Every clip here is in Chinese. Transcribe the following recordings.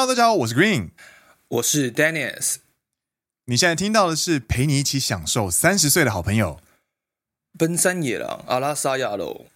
Hello，大家好，我是 Green，我是 Dennis。你现在听到的是陪你一起享受三十岁的好朋友——奔山野狼阿拉萨亚喽。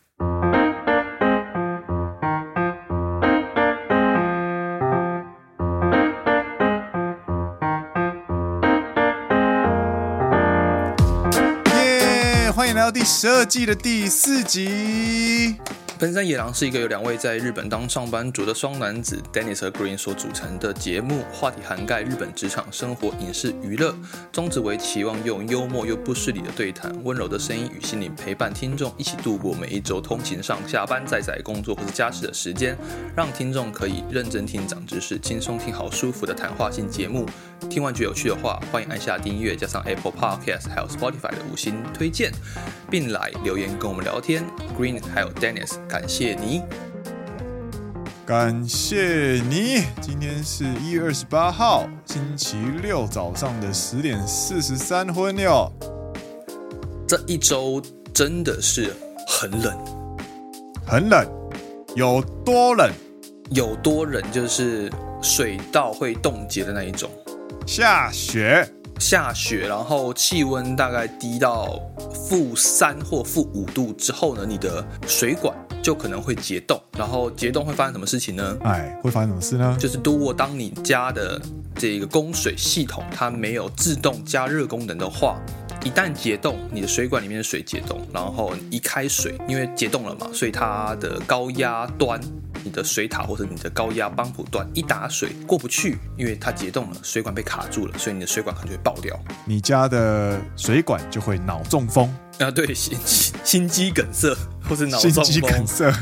耶！欢迎来到第十二季的第四集。奔山野郎是一个由两位在日本当上班族的双男子 Dennis 和 Green 所组成的节目，话题涵盖日本职场、生活、影视、娱乐，宗旨为期望用幽默又不失礼的对谈、温柔的声音与心灵陪伴听众一起度过每一周通勤上下班、在在工作或是家事的时间，让听众可以认真听长知识、轻松听好舒服的谈话性节目。听完觉得有趣的话，欢迎按下订阅，加上 Apple Podcast 还有 Spotify 的五星推荐，并来留言跟我们聊天。Green 还有 Dennis。感谢你，感谢你。今天是一月二十八号，星期六早上的十点四十三分哟。这一周真的是很冷，很冷，有多冷？有多冷？就是水稻会冻结的那一种。下雪，下雪，然后气温大概低到负三或负五度之后呢，你的水管。就可能会结冻，然后结冻会发生什么事情呢？哎，会发生什么事呢？就是如果当你家的这个供水系统它没有自动加热功能的话，一旦结冻，你的水管里面的水结冻，然后一开水，因为结冻了嘛，所以它的高压端，你的水塔或者你的高压泵浦段一打水过不去，因为它结冻了，水管被卡住了，所以你的水管可能就会爆掉，你家的水管就会脑中风啊，对，心心肌梗塞。或是脑中心肌梗塞，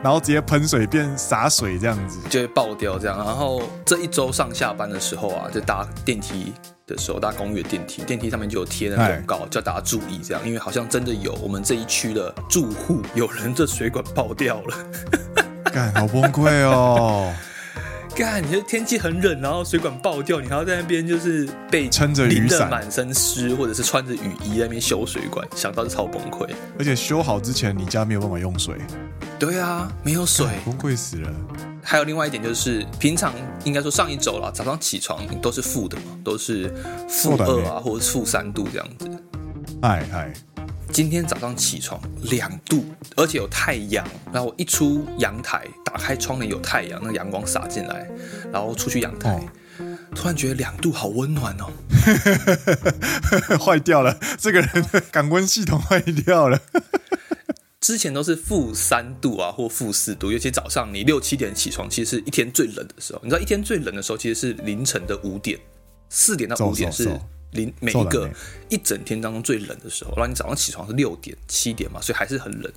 然后直接喷水变洒水这样子，就会爆掉这样。然后这一周上下班的时候啊，就搭电梯的时候，搭公寓的电梯，电梯上面就有贴那广告，叫大家注意这样，因为好像真的有我们这一区的住户有人这水管爆掉了，干，好崩溃哦。干，你说天气很冷，然后水管爆掉，你还要在那边就是被撑着雨伞，满身湿，或者是穿着雨衣在那边修水管，想到就超崩溃。而且修好之前，你家没有办法用水。对啊，没有水，崩溃死了。还有另外一点就是，平常应该说上一周了，早上起床都是负的嘛，都是负二啊，或者负三度这样子。哎哎。今天早上起床两度，而且有太阳。然后我一出阳台，打开窗帘有太阳，那阳光洒进来，然后出去阳台，哦、突然觉得两度好温暖哦。坏掉了，这个人的感温系统坏掉了。之前都是负三度啊，或负四度，尤其早上你六七点起床，其实是一天最冷的时候。你知道一天最冷的时候其实是凌晨的五点，四点到五点是。零每一个一整天当中最冷的时候，然后你早上起床是六点七点嘛，所以还是很冷，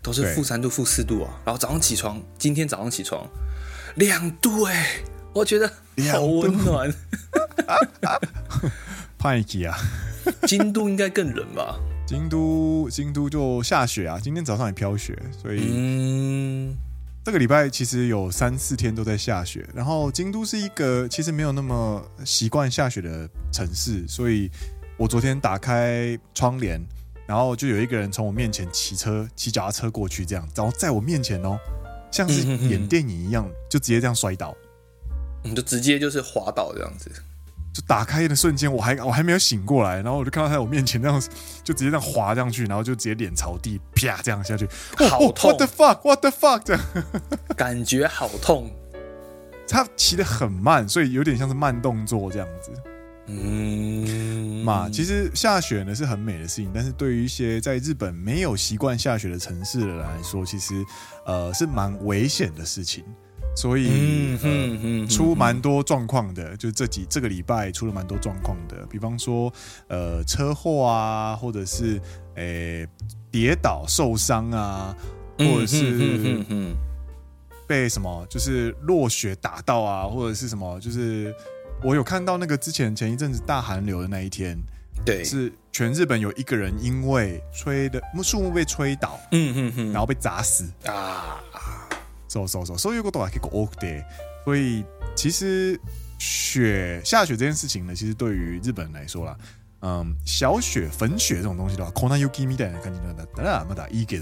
都是负三度负四度啊。然后早上起床，今天早上起床两度哎、欸，我觉得好温暖。派气啊！京都应该更冷吧？京都京都就下雪啊，今天早上也飘雪，所以嗯。这个礼拜其实有三四天都在下雪，然后京都是一个其实没有那么习惯下雪的城市，所以我昨天打开窗帘，然后就有一个人从我面前骑车骑脚踏车过去，这样，然后在我面前哦，像是演电影一样，就直接这样摔倒，你就直接就是滑倒这样子。就打开的瞬间，我还我还没有醒过来，然后我就看到他在我面前那样，就直接这样滑上去，然后就直接脸朝地，啪这样下去，好痛！哦，What the fuck？What the fuck？这样感觉好痛。他骑得很慢，所以有点像是慢动作这样子。嗯，嘛，其实下雪呢是很美的事情，但是对于一些在日本没有习惯下雪的城市的人来说，其实呃是蛮危险的事情。所以，嗯嗯嗯，出蛮多状况的，就这几这个礼拜出了蛮多状况的，比方说，呃，车祸啊，或者是诶、欸、跌倒受伤啊，或者是被什么就是落雪打到啊，或者是什么，就是我有看到那个之前前一阵子大寒流的那一天，对，是全日本有一个人因为吹的树木被吹倒，嗯嗯嗯，然后被砸死。啊。走走走，所以有个多还可以过 OK 所以其实雪下雪这件事情呢，其实对于日本人来说啦，嗯，小雪粉雪这种东西的话，こんな雪みたいな感じ的，当然没得意见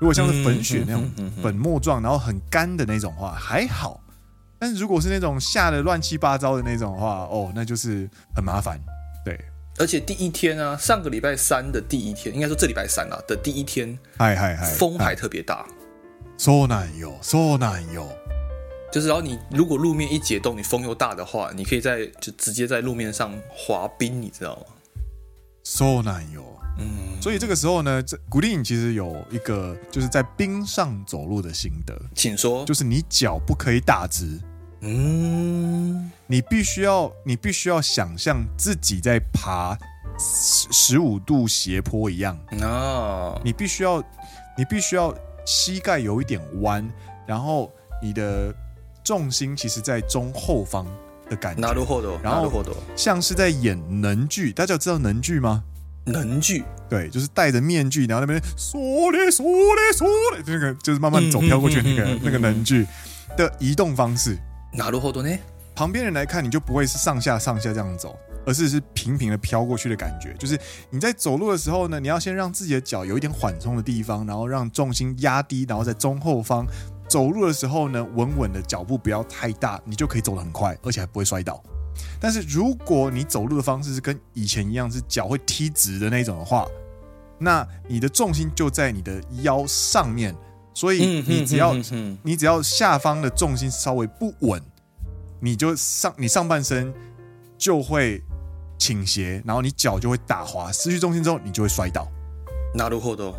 如果像是粉雪那种粉末状，然后很干的那种话还好， 但是如果是那种下的乱七八糟的那种的话，哦，那就是很麻烦。对，而且第一天啊，上个礼拜三的第一天，应该说这礼拜三啊的第一天，嗨嗨嗨，风还特别大。 So 难有，so 难有，就是然后你如果路面一解冻，你风又大的话，你可以在就直接在路面上滑冰，你知道吗？so 难有。嗯，所以这个时候呢，这古力其实有一个就是在冰上走路的心得，请说。就是你脚不可以打直，嗯，你必须要你必须要想象自己在爬十十五度斜坡一样。啊，你必须要你必须要膝盖有一点弯，然后你的重心其实在中后方的感觉，然后像是在演能剧，大家有知道能剧吗？能剧对，就是戴着面具，然后那边说嘞说嘞说嘞，那个就是慢慢走飘过去那个、嗯、那个能剧的移动方式。哪路后头呢？旁边人来看，你就不会是上下上下这样走，而是是平平的飘过去的感觉。就是你在走路的时候呢，你要先让自己的脚有一点缓冲的地方，然后让重心压低，然后在中后方走路的时候呢，稳稳的脚步不要太大，你就可以走得很快，而且还不会摔倒。但是如果你走路的方式是跟以前一样，是脚会踢直的那种的话，那你的重心就在你的腰上面，所以你只要你只要下方的重心稍微不稳，你就上你上半身就会倾斜，然后你脚就会打滑，失去重心之后你就会摔倒。なるほど。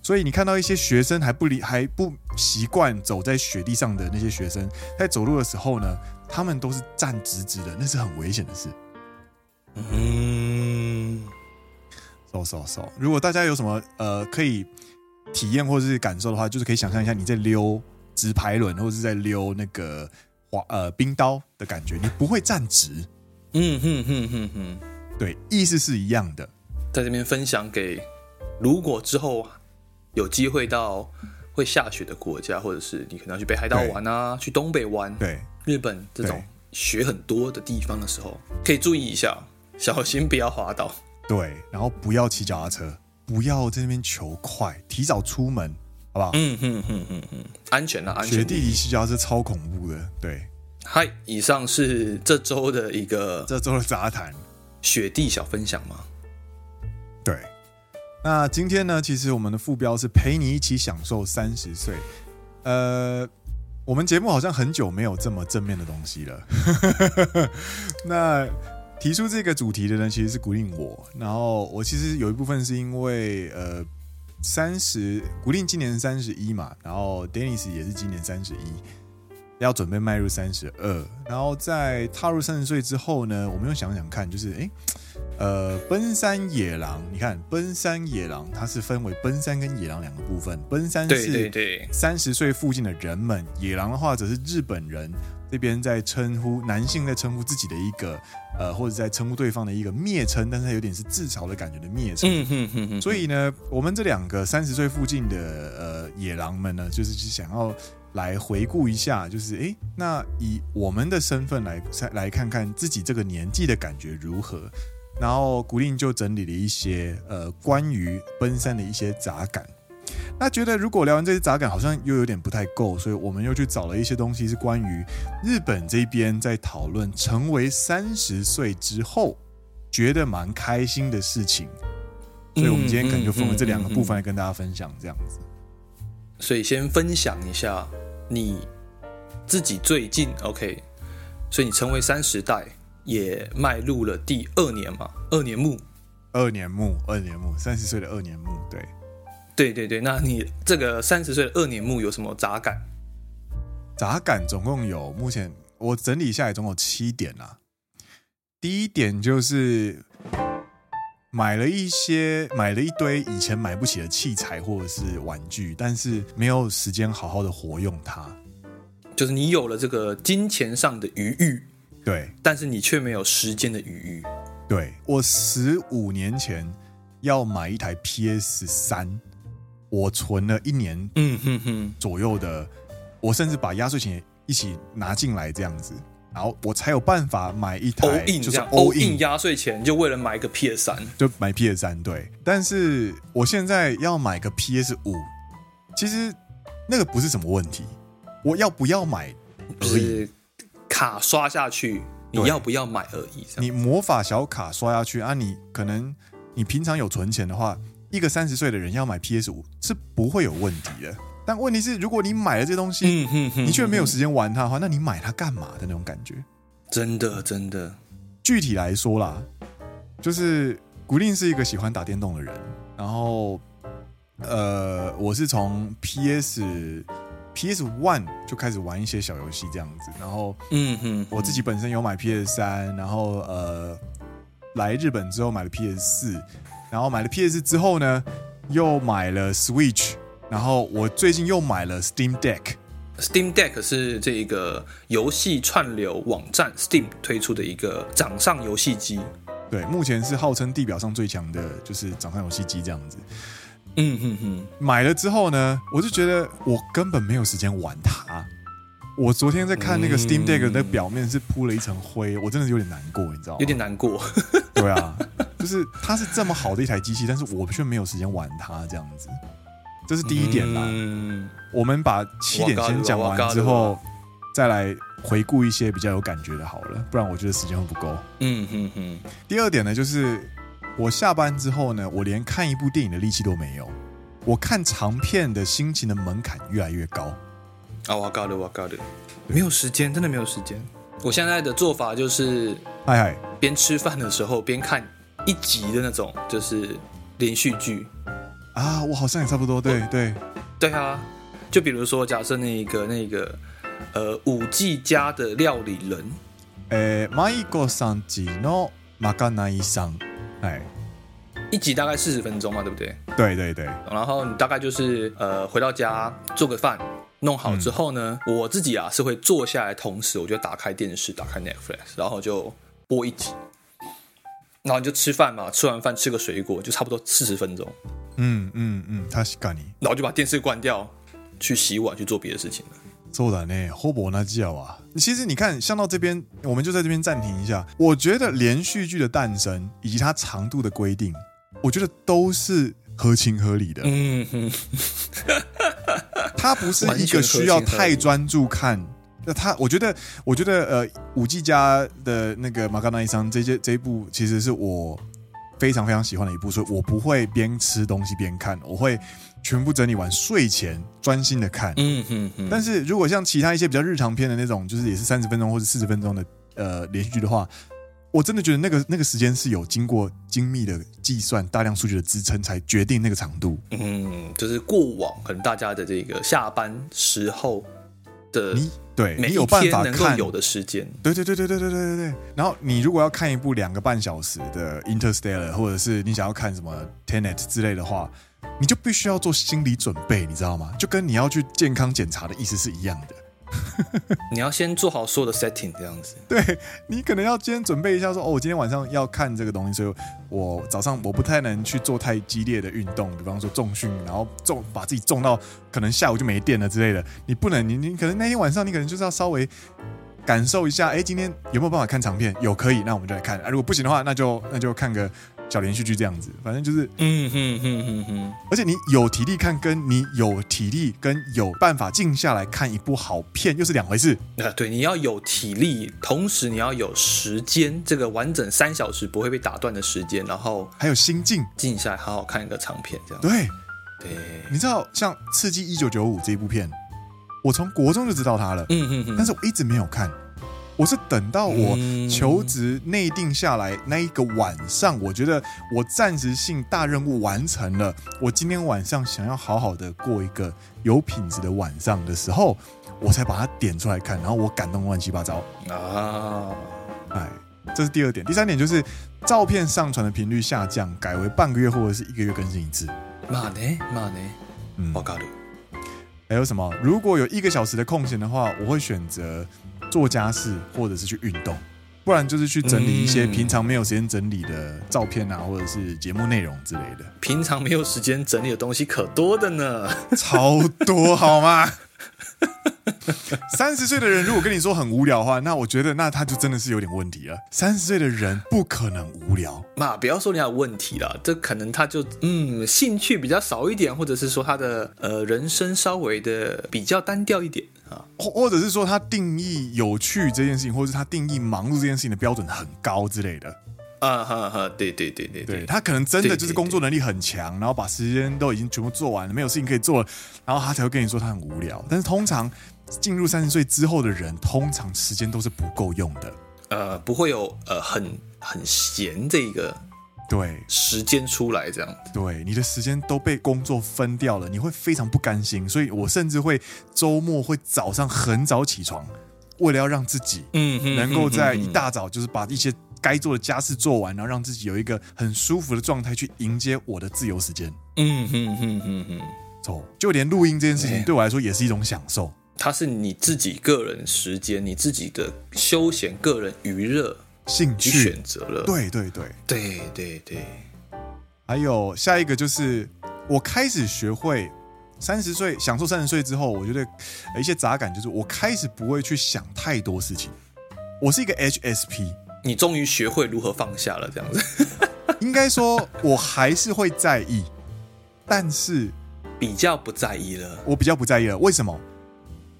所以你看到一些学生还不离还不习惯走在雪地上的那些学生，在走路的时候呢，他们都是站直直的，那是很危险的事。嗯，嗖嗖嗖！如果大家有什么呃可以体验或者是感受的话，就是可以想象一下你在溜直排轮或者是在溜那个滑呃冰刀的感觉，你不会站直。 嗯哼哼哼哼，对，意思是一样的。在这边分享给如果之后。有机会到会下雪的国家，或者是你可能要去北海道玩啊，去东北玩，对日本这种雪很多的地方的时候，可以注意一下，小心不要滑倒。对，然后不要骑脚踏车，不要在那边求快，提早出门，好不好？嗯哼哼哼哼，安全啊，安全。雪地里骑脚踏车超恐怖的，对。嗨，以上是这周的一个这周的杂谈雪地小分享吗？对。那今天呢，其实我们的副标是陪你一起享受三十岁。呃，我们节目好像很久没有这么正面的东西了。那提出这个主题的呢，其实是古令我。然后我其实有一部分是因为呃，三十古令今年三十一嘛，然后 Dennis 也是今年三十一，要准备迈入三十二。然后在踏入三十岁之后呢，我们又想想看，就是哎。呃，奔山野狼，你看，奔山野狼，它是分为奔山跟野狼两个部分。奔山是三十岁附近的人们，野狼的话则是日本人这边在称呼男性在称呼自己的一个呃，或者在称呼对方的一个蔑称，但是它有点是自嘲的感觉的蔑称。嗯哼哼哼。所以呢，我们这两个三十岁附近的呃野狼们呢，就是想要来回顾一下，就是哎，那以我们的身份来来看看自己这个年纪的感觉如何。然后古令就整理了一些呃关于奔三的一些杂感，那觉得如果聊完这些杂感好像又有点不太够，所以我们又去找了一些东西是关于日本这边在讨论成为三十岁之后觉得蛮开心的事情，所以我们今天可能就分为这两个部分来跟大家分享这样子。所以先分享一下你自己最近 OK，所以你成为三十代。也迈入了第二年嘛，二年目，二年目，二年目，三十岁的二年目，对，对对对。那你这个三十岁的二年目有什么杂感？杂感总共有，目前我整理下来总共有七点啊。第一点就是买了一些，买了一堆以前买不起的器材或者是玩具，但是没有时间好好的活用它。就是你有了这个金钱上的余裕。对，但是你却没有时间的余裕。对，我十五年前要买一台 PS 三，我存了一年，嗯哼哼左右的，我甚至把压岁钱一起拿进来这样子，然后我才有办法买一台，all in 就是 all in 压岁钱，就为了买一个 PS 三，就买 PS 三。对，但是我现在要买个 PS 五，其实那个不是什么问题，我要不要买？就是卡刷下去，你要不要买而已。你魔法小卡刷下去啊，你可能你平常有存钱的话，一个三十岁的人要买 PS 五是不会有问题的。但问题是，如果你买了这东西，你却没有时间玩它的话，那你买它干嘛的那种感觉？真的，真的。具体来说啦，就是古令是一个喜欢打电动的人，然后，呃，我是从 PS PS One 就开始玩一些小游戏这样子，然后，嗯哼，我自己本身有买 PS 三，然后呃，来日本之后买了 PS 四，然后买了 PS 之后呢，又买了 Switch。然后我最近又买了 Steam Deck，Steam Deck 是这一个游戏串流网站 Steam 推出的一个掌上游戏机。对，目前是号称地表上最强的，就是掌上游戏机这样子。嗯哼哼，买了之后呢，我就觉得我根本没有时间玩它。我昨天在看那个 Steam Deck 的表面是铺了一层灰，我真的是有点难过，你知道吗？有点难过。对啊，就是它是这么好的一台机器，但是我却没有时间玩它这样子。这是第一点啦。嗯，我们把七点先讲完之后，再来回顾一些比较有感觉的，好了，不然我觉得时间会不够。嗯哼哼。第二点呢，就是我下班之后呢，我连看一部电影的力气都没有。我看长片的心情的门槛越来越高。啊，我搞的，我搞的，没有时间，真的没有时间。我现在的做法就是，嗨嗨，边吃饭的时候边看一集的那种，就是连续剧。啊，我好像也差不多，对对对啊，就比如说，假设那个那个呃五 G 家的料理人，呃，マイコさんちのまかないさん，哎，一集大概四十分钟嘛，对不对？对对对。然后你大概就是呃回到家做个饭，弄好之后呢，嗯、我自己啊是会坐下来，同时我就打开电视，打开 Netflix，然后就播一集，然后你就吃饭嘛，吃完饭吃个水果，就差不多四十分钟。 嗯嗯嗯，他是干你，然后就把电视关掉，去洗碗去做别的事情了。そうだね，ほぼ同じ啊。其实你看，像到这边，我们就在这边暂停一下。我觉得连续剧的诞生以及它长度的规定，我觉得都是合情合理的。嗯哼，它不是一个需要太专注看。那他，我觉得，我觉得，呃，五 G 家的那个马卡奈桑这些这一部，其实是我。 非常非常喜欢的一部，所以我不会边吃东西边看，我会全部整理完睡前专心的看。嗯哼哼。但是如果像其他一些比较日常片的那种，就是也是三十分钟或者四十分钟的呃连续剧的话，我真的觉得那个那个时间是有经过精密的计算、大量数据的支撑才决定那个长度。嗯，就是过往可能大家的这个下班时候的你。对，你有办法看有的时间，对对对对对对对对对。然后你如果要看一部两个半小时的 Interstellar，或者是你想要看什么 Tenet 之类的话，你就必须要做心理准备，你知道吗？就跟你要去健康检查的意思是一样的。你要先做好所有的 setting，这样子。对，你可能要先准备一下，说哦，我今天晚上要看这个东西，所以我早上我不太能去做太激烈的运动，比方说重训，然后重把自己重到可能下午就没电了之类的。你不能，你你可能那天晚上你可能就是要稍微感受一下，哎，今天有没有办法看长片？有可以，那我们就来看。啊，如果不行的话，那就那就看个。小连续剧这样子，反正就是，嗯哼哼哼哼。而且你有体力看，跟你有体力跟有办法静下来看一部好片，又是两回事。啊，对，你要有体力，同时你要有时间，这个完整三小时不会被打断的时间，然后还有心境，静下来好好看一个长片，这样。对，对。你知道像《刺激一九九五》这一部片，我从国中就知道它了，嗯哼哼，但是我一直没有看。我是等到我求职内定下来那一个晚上，我觉得我暂时性大任务完成了，我今天晚上想要好好的过一个有品质的晚上的时候，我才把它点出来看，然后我感动乱七八糟啊！哎，这是第二点，第三点就是照片上传的频率下降，改为半个月或者是一个月更新一次。妈呢？妈呢？嗯，我搞的。还有什么？如果有一个小时的空闲的话，我会选择。做家事，或者是去运动，不然就是去整理一些平常没有时间整理的照片啊，或者是节目内容之类的。平常没有时间整理的东西可多的呢，超多好吗？三十岁的人如果跟你说很无聊的话，那我觉得那他就真的是有点问题了。三十岁的人不可能无聊嘛，不要说你有问题了，这可能他就嗯兴趣比较少一点，或者是说他的呃人生稍微的比较单调一点啊，或或者是说他定义有趣这件事情，或者是他定义忙碌这件事情的标准很高之类的。啊哈哈，对对对对对，他可能真的就是工作能力很强，然后把时间都已经全部做完了，没有事情可以做了，然后他才会跟你说他很无聊。但是通常进入三十岁之后的人，通常时间都是不够用的，呃，不会有呃很很闲这个对时间出来这样子，对你的时间都被工作分掉了，你会非常不甘心，所以我甚至会周末会早上很早起床，为了要让自己嗯能够在一大早就是把一些。该做的家事做完，然后让自己有一个很舒服的状态去迎接我的自由时间。嗯哼哼哼哼，走，就连录音这件事情对我来说也是一种享受。它是你自己个人时间，你自己的休闲、个人娱乐、兴趣选择了。对对对对对对。还有下一个就是，我开始学会三十岁享受三十岁之后，我觉得一些杂感就是我开始不会去想太多事情。我是一个 HSP。你终于学会如何放下了，这样子。应该说，我还是会在意，但是比较不在意了。我比较不在意了，为什么？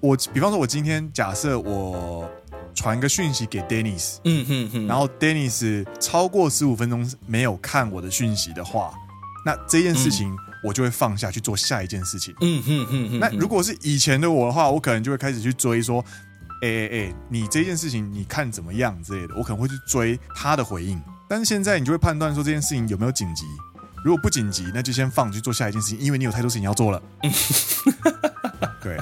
我比方说，我今天假设我传个讯息给 Dennis，嗯哼哼，然后 Dennis 超过十五分钟没有看我的讯息的话，那这件事情我就会放下去做下一件事情。嗯哼哼哼。那如果是以前的我的话，我可能就会开始去追说。哎哎哎，你这件事情你看怎么样之类的，我可能会去追他的回应。但是现在你就会判断说这件事情有没有紧急，如果不紧急，那就先放去做下一件事情，因为你有太多事情要做了。对，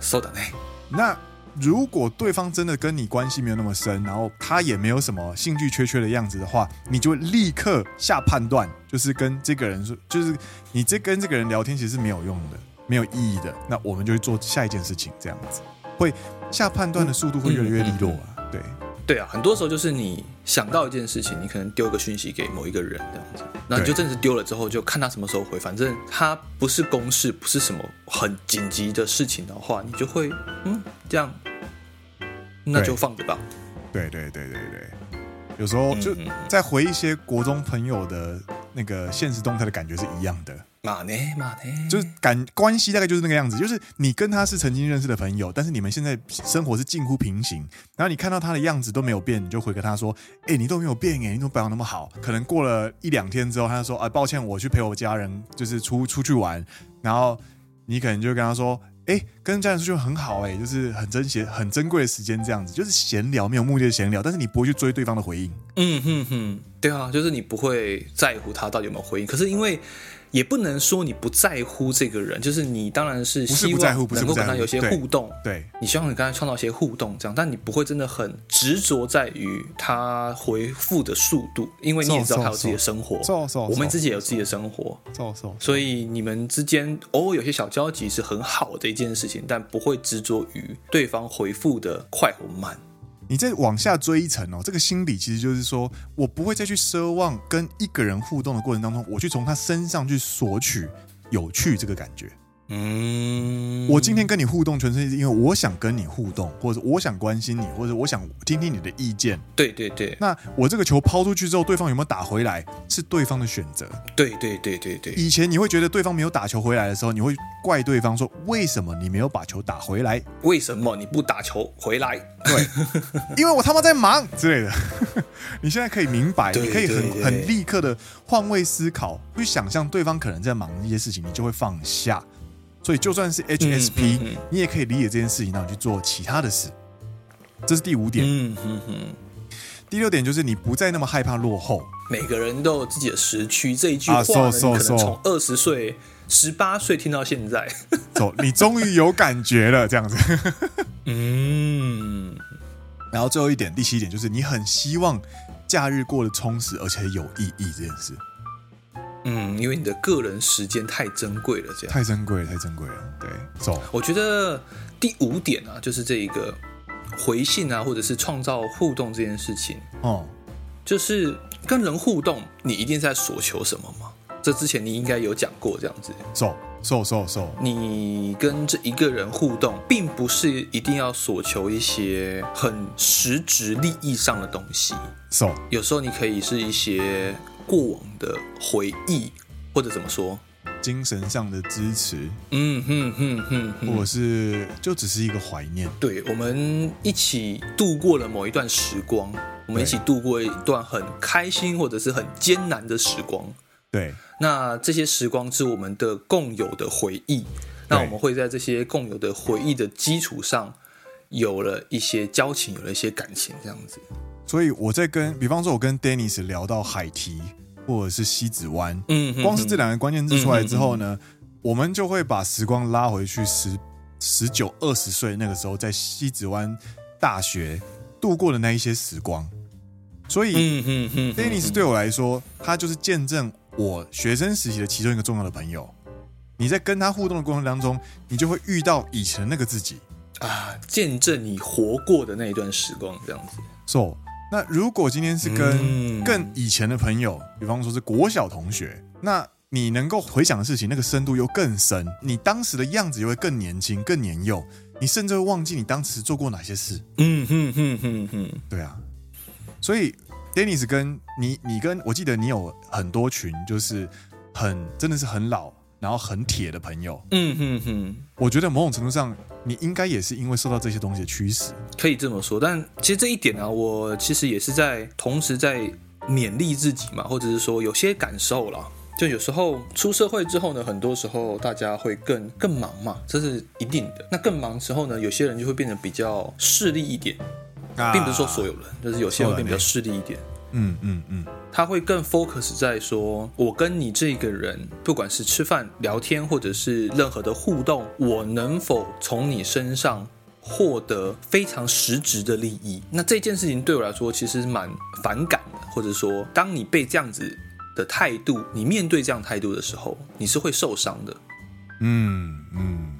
そうだね。那如果对方真的跟你关系没有那么深，然后他也没有什么兴趣缺缺的样子的话，你就会立刻下判断，就是跟这个人说，就是你这跟这个人聊天其实是没有用的，没有意义的。那我们就会做下一件事情，这样子。 会下判断的速度会越来越利落啊，嗯嗯嗯、对。对啊，很多时候就是你想到一件事情，你可能丢个讯息给某一个人这样子，那你就真的是丢了之后，就看他什么时候回，反正他不是公事，不是什么很紧急的事情的话，你就会嗯这样，那就放着吧。对对对对对，有时候就在回一些国中朋友的那个现实动态的感觉是一样的。马呢马呢，就是感关系大概就是那个样子，就是你跟他是曾经认识的朋友，但是你们现在生活是近乎平行，然后你看到他的样子都没有变，你就回跟他说：“哎、你都没有变哎，你怎么保养那么好？”可能过了一两天之后，他就说：“啊，抱歉，我去陪我家人，就是出出去玩。”然后你可能就跟他说：“哎、跟家人出去很好哎，就是很珍惜、很珍贵的时间，这样子，就是闲聊，没有目的的闲聊，但是你不会去追对方的回应。”嗯哼哼，对啊，就是你不会在乎他到底有没有回应，可是因为。也不能说你不在乎这个人，就是你当然是希望能够跟他有些互动，对，你希望你跟他创造一些互动，这样，但你不会真的很执着在于他回复的速度，因为你也知道他有自己的生活，我们自己也有自己的生活，所以你们之间偶尔有些小交集是很好的一件事情，但不会执着于对方回复的快或慢。你再往下追一层哦，这个心理其实就是说，我不会再去奢望跟一个人互动的过程当中，我去从他身上去索取有趣这个感觉。嗯，我今天跟你互动，纯粹是因为我想跟你互动，或者我想关心你，或者我想听听你的意见。对对对。那我这个球抛出去之后，对方有没有打回来，是对方的选择。对对对对对。以前你会觉得对方没有打球回来的时候，你会怪对方说：“为什么你没有把球打回来？为什么你不打球回来？”对，因为我他妈在忙之类的。你现在可以明白，你可以很很立刻的换位思考，去想象对方可能在忙一些事情，你就会放下。所以就算是 HSP，、你也可以理解这件事情，然后去做其他的事。这是第五点。嗯、哼哼第六点就是你不再那么害怕落后。每个人都有自己的时区，这一句话呢，可能从二十岁、十八岁听到现在。走，你终于有感觉了，这样子。嗯。然后最后一点，第七点就是你很希望假日过得充实而且有意义这件事。嗯，因为你的个人时间太珍贵了，这样。太珍贵了，太珍贵了。对，走。我觉得第五点啊，就是这一个回信啊，或者是创造互动这件事情。哦，就是跟人互动，你一定在索求什么吗？这之前你应该有讲过这样子。走。走，走，走，你跟这一个人互动，并不是一定要索求一些很实质利益上的东西。走，有时候你可以是一些过往的回忆，或者怎么说？精神上的支持，嗯哼哼哼，哼，或者是就只是一个怀念。对，我们一起度过了某一段时光，我们一起度过一段很开心或者是很艰难的时光。对，那这些时光是我们的共有的回忆。那我们会在这些共有的回忆的基础上，有了一些交情，有了一些感情，这样子。所以我在跟，比方说，我跟 Dennis 聊到海堤。或者是西子湾，嗯，光是这两个关键字出来之后呢，我们就会把时光拉回去十十九二十岁那个时候，在西子湾大学度过的那一些时光。所以，嗯嗯嗯，Dennis 对我来说，他就是见证我学生时期的其中一个重要的朋友。你在跟他互动的过程当中，你就会遇到以前那个自己啊，见证你活过的那一段时光，这样子。So。那如果今天是跟更以前的朋友，嗯、比方说是国小同学，那你能够回想的事情，那个深度又更深，你当时的样子又会更年轻、更年幼，你甚至会忘记你当时做过哪些事。嗯哼哼哼哼，对啊。所以，Dennis 跟你，你跟我记得你有很多群，就是很真的是很老。然后很铁的朋友，嗯哼哼，我觉得某种程度上，你应该也是因为受到这些东西的驱使，可以这么说。但其实这一点呢、啊，我其实也是在同时在勉励自己嘛，或者是说有些感受了。就有时候出社会之后呢，很多时候大家会更更忙嘛，这是一定的。那更忙之后呢，有些人就会变得比较势利一点，啊、并不是说所有人，就是有些人会变得比较势利一点。嗯嗯嗯，他会更 focus 在说，我跟你这个人，不管是吃饭、聊天，或者是任何的互动，我能否从你身上获得非常实质的利益？那这件事情对我来说，其实是蛮反感的，或者说，当你被这样子的态度，你面对这样态度的时候，你是会受伤的。嗯嗯。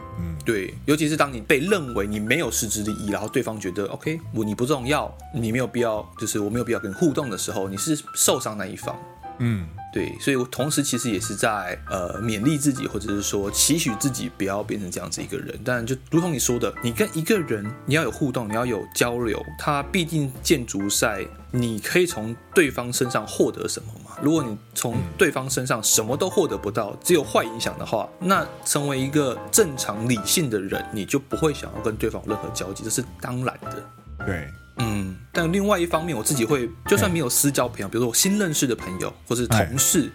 对，尤其是当你被认为你没有实质利益，然后对方觉得 OK，我你不重要，你没有必要，就是我没有必要跟你互动的时候，你是受伤那一方。嗯，对，所以我同时其实也是在呃勉励自己，或者是说期许自己不要变成这样子一个人。但就如同你说的，你跟一个人你要有互动，你要有交流，他毕竟建筑在你可以从对方身上获得什么嘛。如果你从对方身上什么都获得不到，只有坏影响的话，那成为一个正常理性的人，你就不会想要跟对方有任何交集，这是当然的。对，嗯。但另外一方面，我自己会就算没有私交朋友，比如说我新认识的朋友或是同事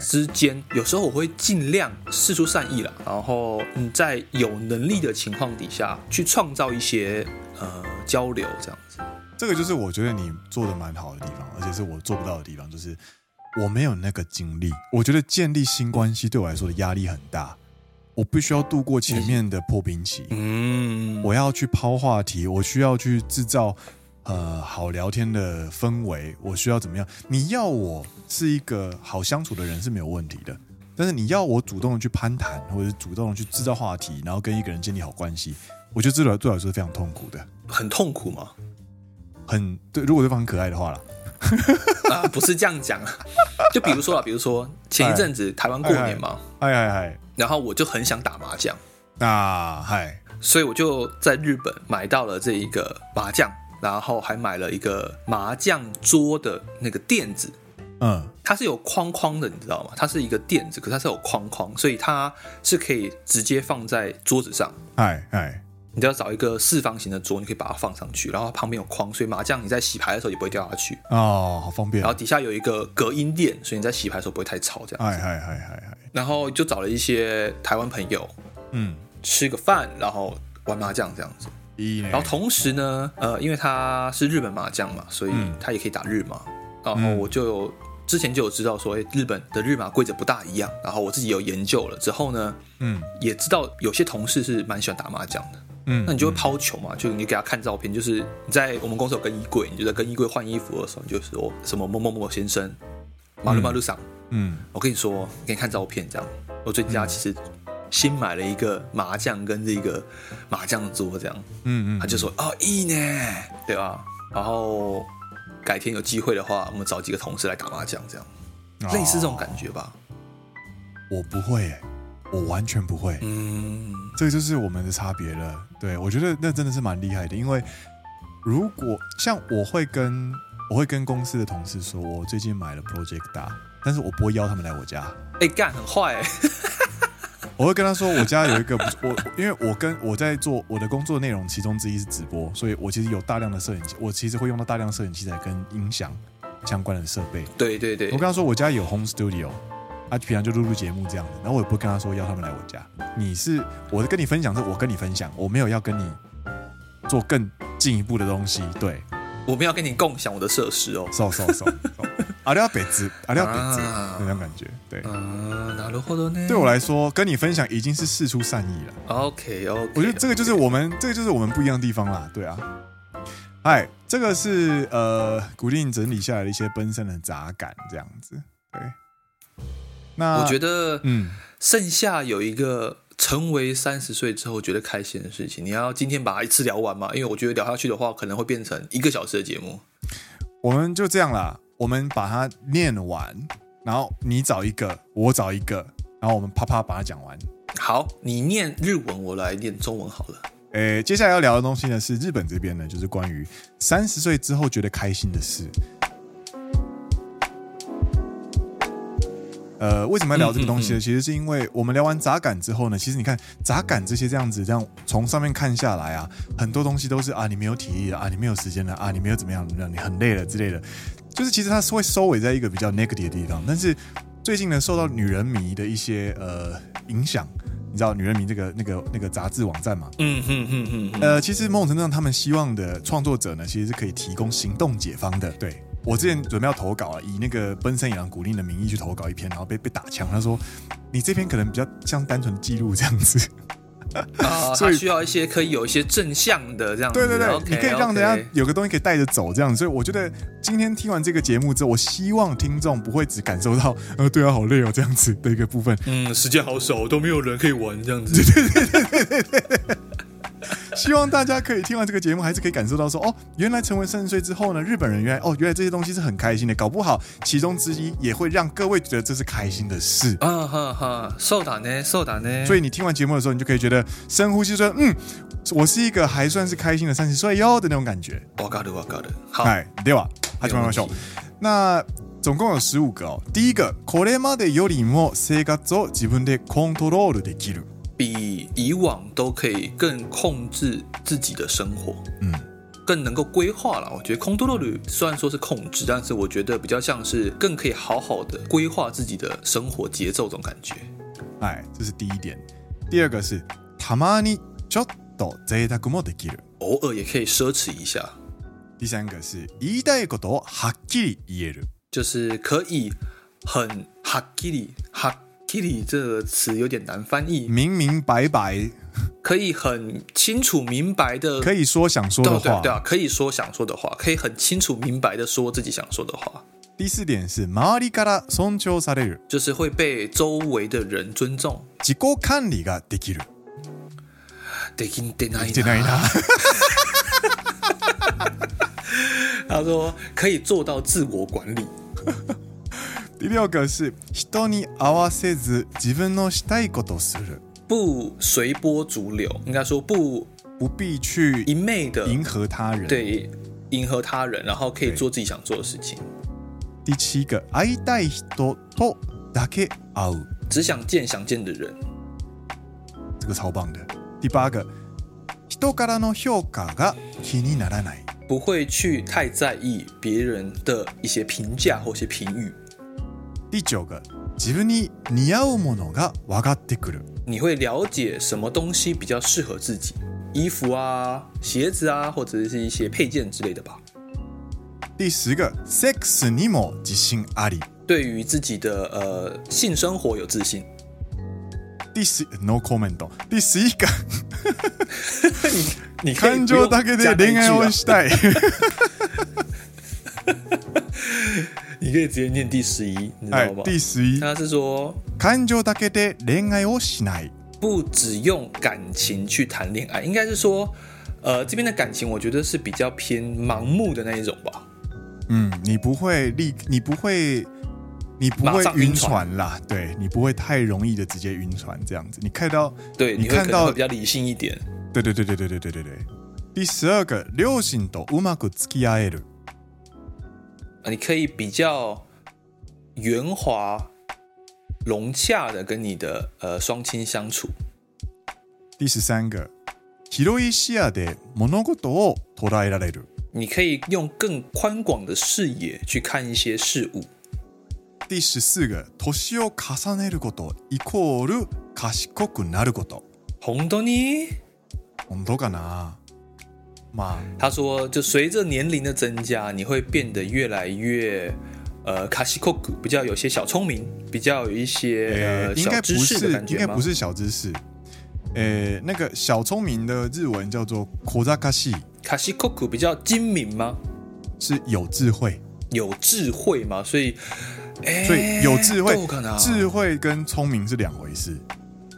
之间，有时候我会尽量试出善意了，然后你在有能力的情况底下去创造一些呃交流，这样子。这个就是我觉得你做的蛮好的地方，而且是我做不到的地方，就是。我没有那个精力，我觉得建立新关系对我来说的压力很大，我必须要度过前面的破冰期。嗯，我要去抛话题，我需要去制造呃好聊天的氛围，我需要怎么样？你要我是一个好相处的人是没有问题的，但是你要我主动的去攀谈，或者是主动的去制造话题，然后跟一个人建立好关系，我觉得这对对我来说是非常痛苦的。很痛苦吗？很对，如果对方很可爱的话啦。啊，不是这样讲啊，就比如说啊，比如说前一阵子台湾过年嘛，哎哎哎，然后我就很想打麻将啊，嗨，所以我就在日本买到了这一个麻将，然后还买了一个麻将桌的那个垫子，嗯，它是有框框的，你知道吗？它是一个垫子，可是它是有框框，所以它是可以直接放在桌子上，哎哎。你就要找一个四方形的桌，你可以把它放上去，然后旁边有框，所以麻将你在洗牌的时候也不会掉下去哦，好方便。然后底下有一个隔音垫，所以你在洗牌的时候不会太吵，这样子。哎哎哎哎哎。然后就找了一些台湾朋友，嗯，吃个饭，然后玩麻将这样子。然后同时呢，呃，因为他是日本麻将嘛，所以他也可以打日麻。然后我就有之前就有知道说，哎，日本的日麻规则不大一样。然后我自己有研究了之后呢，嗯，也知道有些同事是蛮喜欢打麻将的。嗯，那你就会抛球嘛，就你给他看照片，就是你在我们公司有更衣柜，你就在更衣柜换衣服的时候，你就说什么某某某先生，马路马路上，嗯，我跟你说，给你看照片这样。我最近家其实新买了一个麻将跟这个麻将桌这样，嗯嗯，他就说哦，いい呢，对吧？然后改天有机会的话，我们找几个同事来打麻将这样，类似这种感觉吧。我不会，我完全不会。嗯，这个就是我们的差别了。对，我觉得那真的是蛮厉害的，因为如果像我会跟我会跟公司的同事说，我最近买了 Project 大，但是我不会邀他们来我家。哎、欸，干很坏、欸。我会跟他说，我家有一个不是我，因为我跟我在做我的工作内容，其中之一是直播，所以我其实有大量的摄影机，我其实会用到大量摄影器材跟音响相关的设备。对对对，我跟他说我家有 home studio，他平常就录录节目这样子，然后我也不会跟他说要他们来我家。你是我是跟你分享，是我跟你分享，我没有要跟你做更进一步的东西。对，我没有要跟你共享我的设施哦。so so so。阿廖北兹，阿廖北兹那种感觉，对。对我来说，跟你分享已经是事出善意了。OK OK，我觉得这个就是我们，这个就是我们不一样的地方啦。对啊。哎，这个是呃，古力整理下来的一些奔身的杂感，这样子。对。那我觉得，嗯，剩下有一个成为三十岁之后觉得开心的事情，你要今天把它一次聊完吗？因为我觉得聊下去的话，可能会变成一个小时的节目。我们就这样啦。我们把它念完，然后你找一个，我找一个，然后我们啪啪把它讲完。好，你念日文，我来念中文好了。诶，接下来要聊的东西呢，是日本这边呢，就是关于三十岁之后觉得开心的事。呃，为什么要聊这个东西呢？嗯嗯嗯，其实是因为我们聊完杂感之后呢，其实你看杂感这些这样子，这样从上面看下来啊，很多东西都是啊，你没有体力了啊，你没有时间了啊，你没有怎么样怎么样，你很累了之类的。就是其实它是会收尾在一个比较 negative 的地方，但是最近呢，受到女人迷的一些呃影响，你知道女人迷这个那个那个杂志网站嘛？嗯哼哼哼。呃，其实某种程度上，他们希望的创作者呢，其实是可以提供行动解方的。对，我之前准备要投稿啊，以那个奔山野狼古令的名义去投稿一篇，然后被被打枪。他说，你这篇可能比较像单纯记录这样子。啊，所以需要一些可以有一些正向的这样子，对对对，okay, 你可以让人家有个东西可以带着走这样。所以我觉得今天听完这个节目之后，我希望听众不会只感受到呃，对啊，好累哦这样子的一个部分。嗯，时间好少，都没有人可以玩这样子。对对对对对对对。希望大家可以听完这个节目，还是可以感受到说，哦，原来成为三十岁之后呢，日本人原来哦，原来这些东西是很开心的，搞不好其中之一也会让各位觉得这是开心的事。啊哈哈，受打呢，受打呢。所以你听完节目的时候，你就可以觉得深呼吸说，嗯，我是一个还算是开心的三十岁哟的那种感觉。我搞的，我搞的。好，对吧？始めましょう。那总共有十五个哦。第一个，これまでよりも生活を自分でコントロールできる。 比以往都可以更控制自己的生活，嗯，更能够规划了。我觉得空多罗虽然说是控制，但是我觉得比较像是更可以好好的规划自己的生活节奏，这种感觉。哎，这是第一点。第二个是たまにちょっと赘沢もできる，偶尔也可以奢侈一下。第三个是言いたいことをはっきり言える，就是可以很はっきりは。 Kitty 这个词有点难翻译，明明白白，可以很清楚明白的，可以说想说的话，对对对啊，可以说想说的话，可以很清楚明白的说自己想说的话。第四点是周りから尊重される，就是会被周围的人尊重。自己管理ができる，できてないな。他说可以做到自我管理。 第六个是人に合わせず自分のしたいことする，不随波逐流，应该说不不必去一昧的迎合他人，对，迎合他人，然后可以做自己想做的事情。第七个会いたい人とだけ会う，只想见想见的人，这个超棒的。第八个人からの评价が気にならない，不会去太在意别人的一些评价或一些评语。 第九个，自分に似合うものが分かってくる。你会了解什么东西比较适合自己，衣服啊、鞋子啊，或者是一些配件之类的吧。第十个，セックスにも自信あり。对于自己的呃性生活有自信。第十，no comment。第十一个，你你感情だけで恋爱をしたい。你可以直接念第十一，你知道吗？第十一，他是说，感情だけで恋爱をしない，不只用感情去谈恋爱，应该是说，呃，这边的感情，我觉得是比较偏盲目的那一种吧。嗯，你不会立，你不会 你不会晕船啦，对，你不会太容易的直接晕船这样子。你看到，对，你看到比较理性一点。对对对对对对对对对。第十二个，両亲とうまく付き合える。 你可以比较圆滑、融洽的跟你的呃双亲相处。第十三个，広い视野で物事を捉えられる。你可以用更宽广的视野去看一些事物。第十四个，年を重ねることイコール贤くなること。本当に？本当かな？ 嘛，他说，就随着年龄的增加，你会变得越来越呃贤く，比较有些小聪明，比较有一些、呃、小知识的感觉应该不是小知识。诶，那个小聪明的日文叫做小贤し。贤く比较精明吗？是有智慧，有智慧吗？所以。所以有智慧，智慧跟聪明是两回事。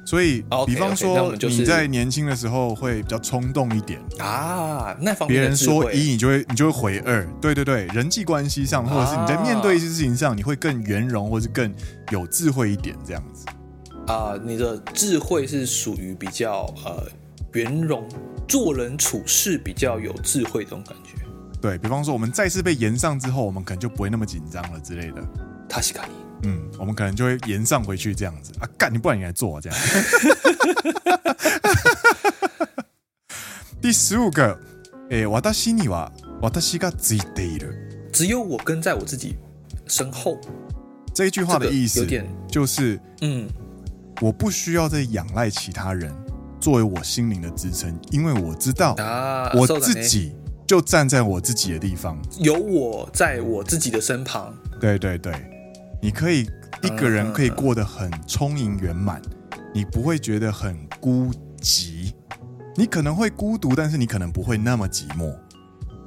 所以，比方说你在年轻的时候会比较冲动一点啊，那方面别人说一，你就会你就会回二。对对对，人际关系上，或者是你在面对一些事情上，你会更圆融，或是更有智慧一点，这样子。啊，你的智慧是属于比较呃圆融，做人处事比较有智慧这种感觉。对，比方说，我们再次被延上之后，我们可能就不会那么紧张了之类的。確かに，嗯，我们可能就会延上回去这样子啊，干你不然你来做啊这样。第十五个，诶、欸，私には私がついている，只有我跟在我自己身后。这一句话的意思，有点就是，嗯，我不需要再仰赖其他人作为我心灵的支撑，因为我知道我自己就站在我自己的地方，有我在我自己的身旁。对对对。 你可以一个人可以过得很充盈圆满你不会觉得很孤寂。你可能会孤独但是你可能不会那么寂寞。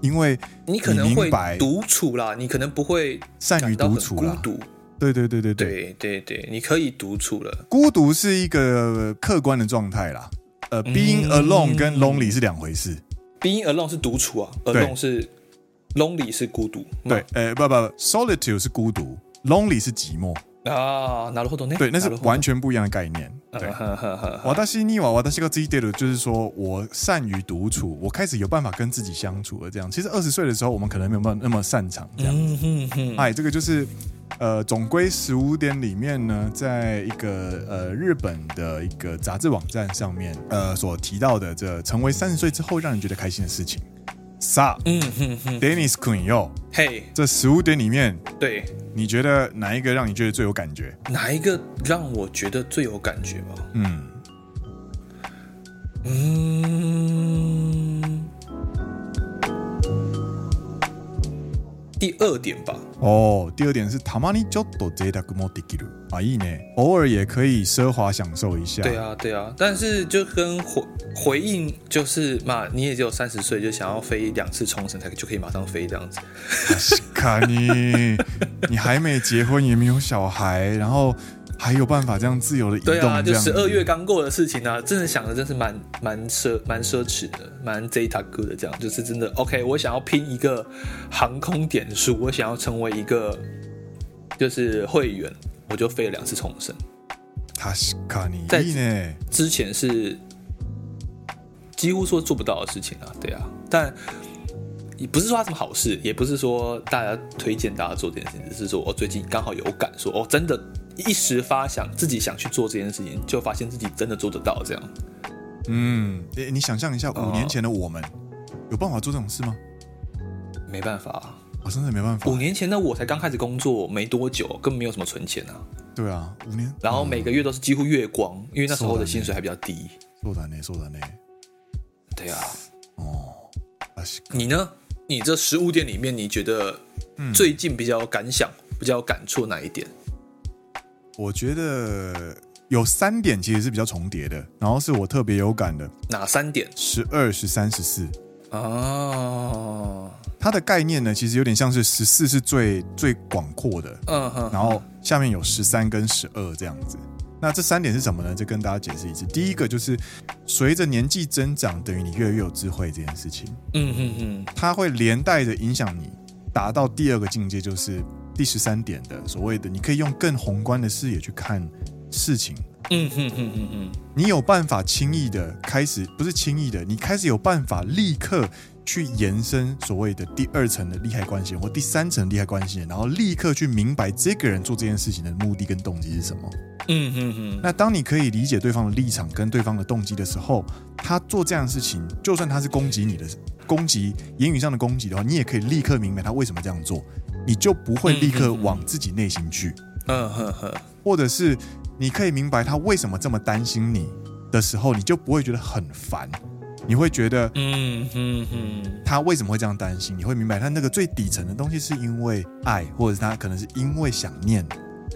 因为你可能会独处啦你可能不会善于独处孤独对对对对。对对你可以独处了。孤独是一个客观的状态啦。呃 being alone 跟 lonely 是两回事。Being alone 是独处啊 alone 是 lonely 是孤独。对呃不不 solitude 是孤独。Lonely 是寂寞啊，なるほどね。对，那是完全不一样的概念。对，私には私がついてる，就是说我善于独处，我开始有办法跟自己相处了。这样，其实二十岁的时候，我们可能没有办法那么擅长这样子。哎，这个就是呃，总归十五点里面呢，在一个呃日本的一个杂志网站上面呃所提到的，这成为三十岁之后让人觉得开心的事情。 啥？嗯哼哼，Dennis 君哟，嘿，这十五点里面，对，你觉得哪一个让你觉得最有感觉？哪一个让我觉得最有感觉吗？嗯嗯，第二点吧。哦，第二点是たまにちょっと赘沢もできる啊，いいね，偶尔也可以奢华享受一下。对啊，对啊，但是就跟回回应就是嘛，你也只有三十岁，就想要飞两次冲绳才就可以马上飞这样子。卡尼，你还没结婚，也没有小孩，然后。 还有办法这样自由的移动？对啊，就十二月刚过的事情啊，真的想的真是蛮蛮奢蛮奢侈的，蛮赘沢的这样，就是真的 OK。我想要拼一个航空点数，我想要成为一个就是会员，我就飞了两次重生。他尼。在之前是几乎说做不到的事情啊，对啊，但也不是说它什么好事，也不是说大家推荐大家做这件事情，只是说我最近刚好有感说，哦，真的。一时发想，自己想去做这件事情，就发现自己真的做得到这样。嗯，诶，你想象一下，五年前的我们，有办法做这种事吗？没办法，我真的没办法。五年前的我才刚开始工作没多久，根本没有什么存钱啊。对啊，五年，然后每个月都是几乎月光，因为那时候的薪水还比较低。そうだね，そうだね。对啊。哦，你呢？你这十五点里面，你觉得最近比较有感想、比较有感触哪一点？ 我觉得有三点其实是比较重叠的，然后是我特别有感的。哪三点？十二、十三、十四。哦，它的概念呢，其实有点像是十四是最最广阔的，嗯哼，然后下面有十三跟十二这样子。那这三点是什么呢？就跟大家解释一次。第一个就是随着年纪增长，等于你越来越有智慧这件事情。嗯嗯嗯，它会连带着影响你达到第二个境界，就是。第十三点的所谓的，你可以用更宏观的视野去看事情。嗯哼哼哼哼，你有办法轻易的开始，不是轻易的，你开始有办法立刻去延伸所谓的第二层的利害关系或第三层利害关系，然后立刻去明白这个人做这件事情的目的跟动机是什么。嗯哼哼。那当你可以理解对方的立场跟对方的动机的时候，他做这样的事情，就算他是攻击你的，攻击言语上的攻击的话，你也可以立刻明白他为什么这样做，你就不会立刻往自己内心去。嗯哼哼。或者是。你可以明白他为什么这么担心你的时候，你就不会觉得很烦，你会觉得，嗯哼哼，他为什么会这样担心？你会明白他那个最底层的东西是因为爱，或者是他可能是因为想念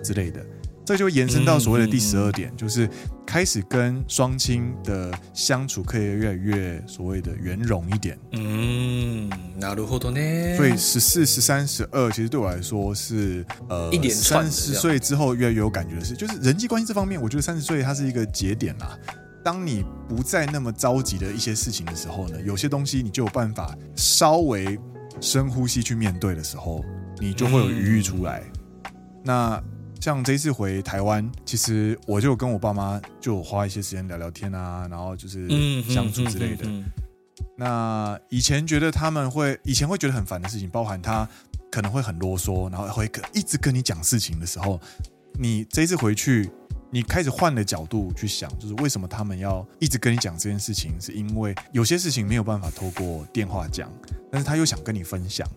之类的。这就延伸到所谓的第十二点，就是开始跟双亲的相处可以越来越所谓的圆融一点。嗯，なるほどね。所以十四、十三、十二，其实对我来说是呃，三十岁之后越来越有感觉的事，就是人际关系这方面，我觉得三十岁它是一个节点啦。当你不再那么着急的一些事情的时候呢，有些东西你就有办法稍微深呼吸去面对的时候，你就会有余裕出来。那。 像这一次回台湾，其实我就跟我爸妈就花一些时间聊聊天啊，然后就是相处之类的。那以前觉得他们会，以前会觉得很烦的事情，包含他可能会很啰嗦，然后会一直跟你讲事情的时候，你这一次回去，你开始换了角度去想，就是为什么他们要一直跟你讲这件事情，是因为有些事情没有办法透过电话讲，但是他又想跟你分享，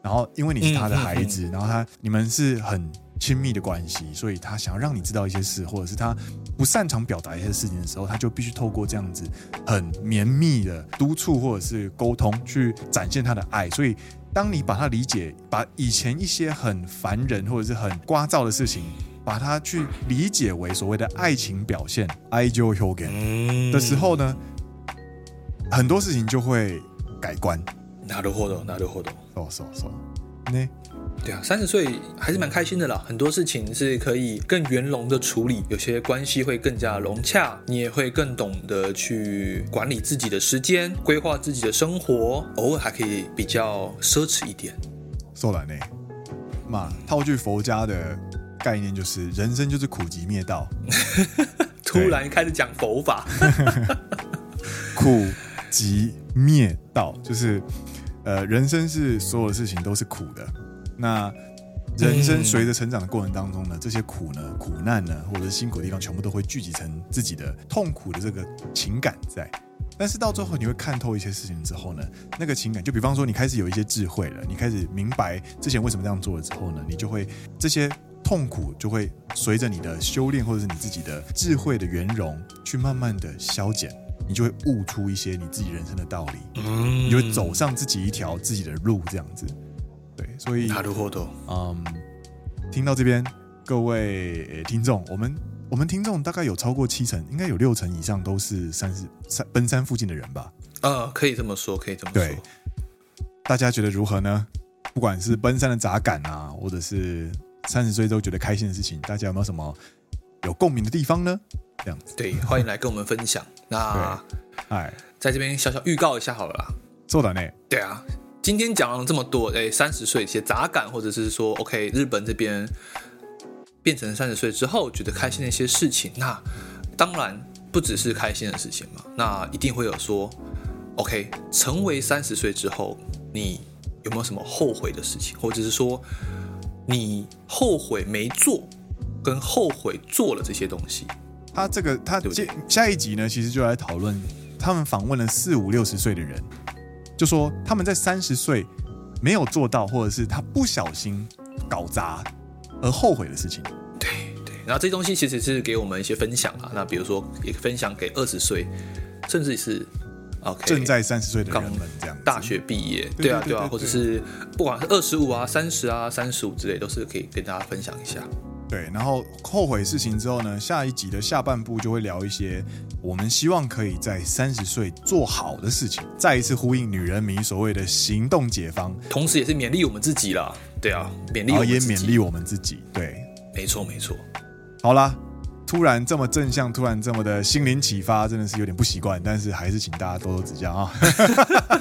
然后因为你是他的孩子，然后他你们是很。亲密的关系，所以他想要让你知道一些事，或者是他不擅长表达一些事情的时候，他就必须透过这样子很绵密的督促或者是沟通，去展现他的爱。所以，当你把他理解，把以前一些很烦人或者是很聒噪的事情，把它去理解为所谓的爱情表现，爱情表现的时候呢，很多事情就会改观。なるほど、なるほど。そうそうそう。ね。 对啊，三十岁还是蛮开心的啦，很多事情是可以更圆融的处理，有些关系会更加融洽，你也会更懂得去管理自己的时间，规划自己的生活，偶尔还可以比较奢侈一点。说来呢，嘛，套句佛家的概念就是，人生就是苦集灭道。突然开始讲佛法，苦集灭道就是，呃，人生是所有的事情都是苦的。那人生随着成长的过程当中呢，这些苦呢、苦难呢，或者是辛苦的地方，全部都会聚集成自己的痛苦的这个情感在。但是到最后，你会看透一些事情之后呢，那个情感，就比方说你开始有一些智慧了，你开始明白之前为什么这样做了之后呢，你就会这些痛苦就会随着你的修炼或者是你自己的智慧的圆融，去慢慢的消减，你就会悟出一些你自己人生的道理，你就会走上自己一条自己的路，这样子。对，所以，嗯，听到这边各位听众，我们我们听众大概有超过七成，应该有六成以上都是三十三奔山附近的人吧？呃，可以这么说，可以这么说。对，大家觉得如何呢？不管是奔山的杂感啊，或者是三十岁都觉得开心的事情，大家有没有什么有共鸣的地方呢？这样子，对，欢迎来跟我们分享。那，哎，在这边小小预告一下好了啦。做的呢？对啊。今天讲了这么多，哎，三十岁一些杂感，或者是说，OK，日本这边变成三十岁之后觉得开心的一些事情，那当然不只是开心的事情嘛，那一定会有说，OK，成为三十岁之后，你有没有什么后悔的事情，或者是说你后悔没做，跟后悔做了这些东西？他这个他接下一集呢，其实就来讨论他们访问了四五六十岁的人。就说他们在三十岁没有做到，或者是他不小心搞砸而后悔的事情。对对，然后这东西其实是给我们一些分享啊。那比如说，也分享给二十岁，甚至是正在三十岁的人们这样，大学毕业，对啊对啊，或者是不管是二十五啊、三十啊、三十五之类，都是可以跟大家分享一下。对，然后后悔事情之后呢，下一集的下半部就会聊一些我们希望可以在三十岁做好的事情，再一次呼应女人迷所谓的行动解方，同时也是勉励我们自己啦。对啊，勉励我们自己，也勉励我们自己。对，没错没错。好啦，突然这么正向，突然这么的心灵启发，真的是有点不习惯，但是还是请大家多多指教啊。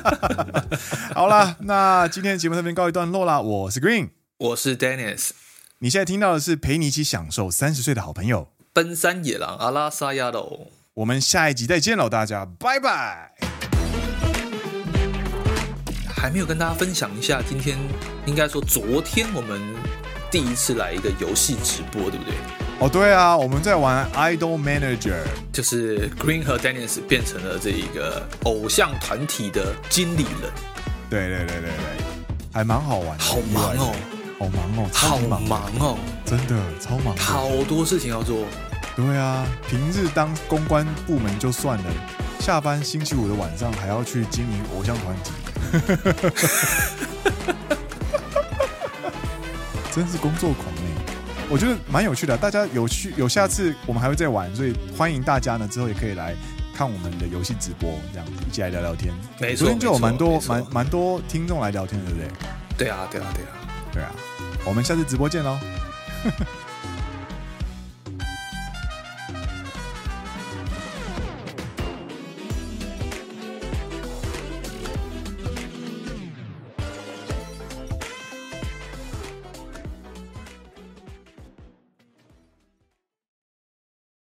好啦，那今天的节目这边告一段落啦，我是 Green。我是 Dennis。你现在听到的是陪你一起享受三十岁的好朋友——奔山野狼阿拉萨亚喽。我们下一集再见喽，大家拜拜。还没有跟大家分享一下，今天应该说昨天我们第一次来一个游戏直播，对不对？哦，对啊，我们在玩 Idol Manager，就是 Green 和 Dennis 变成了这一个偶像团体的经理人。对对对对对，还蛮好玩的，好忙哦，好忙哦，超忙哦，真的超忙，好多事情要做。对啊，平日当公关部门就算了，下班星期五的晚上还要去经营偶像团体。真是工作狂哎！我觉得蛮有趣的，大家有趣有下次我们还会再玩，所以欢迎大家呢之后也可以来看我们的游戏直播，这样一起来聊聊天。没错，昨天就有蛮多蛮蛮多听众来聊天，对不对？对啊，对啊，对啊，对啊！我们下次直播见喽！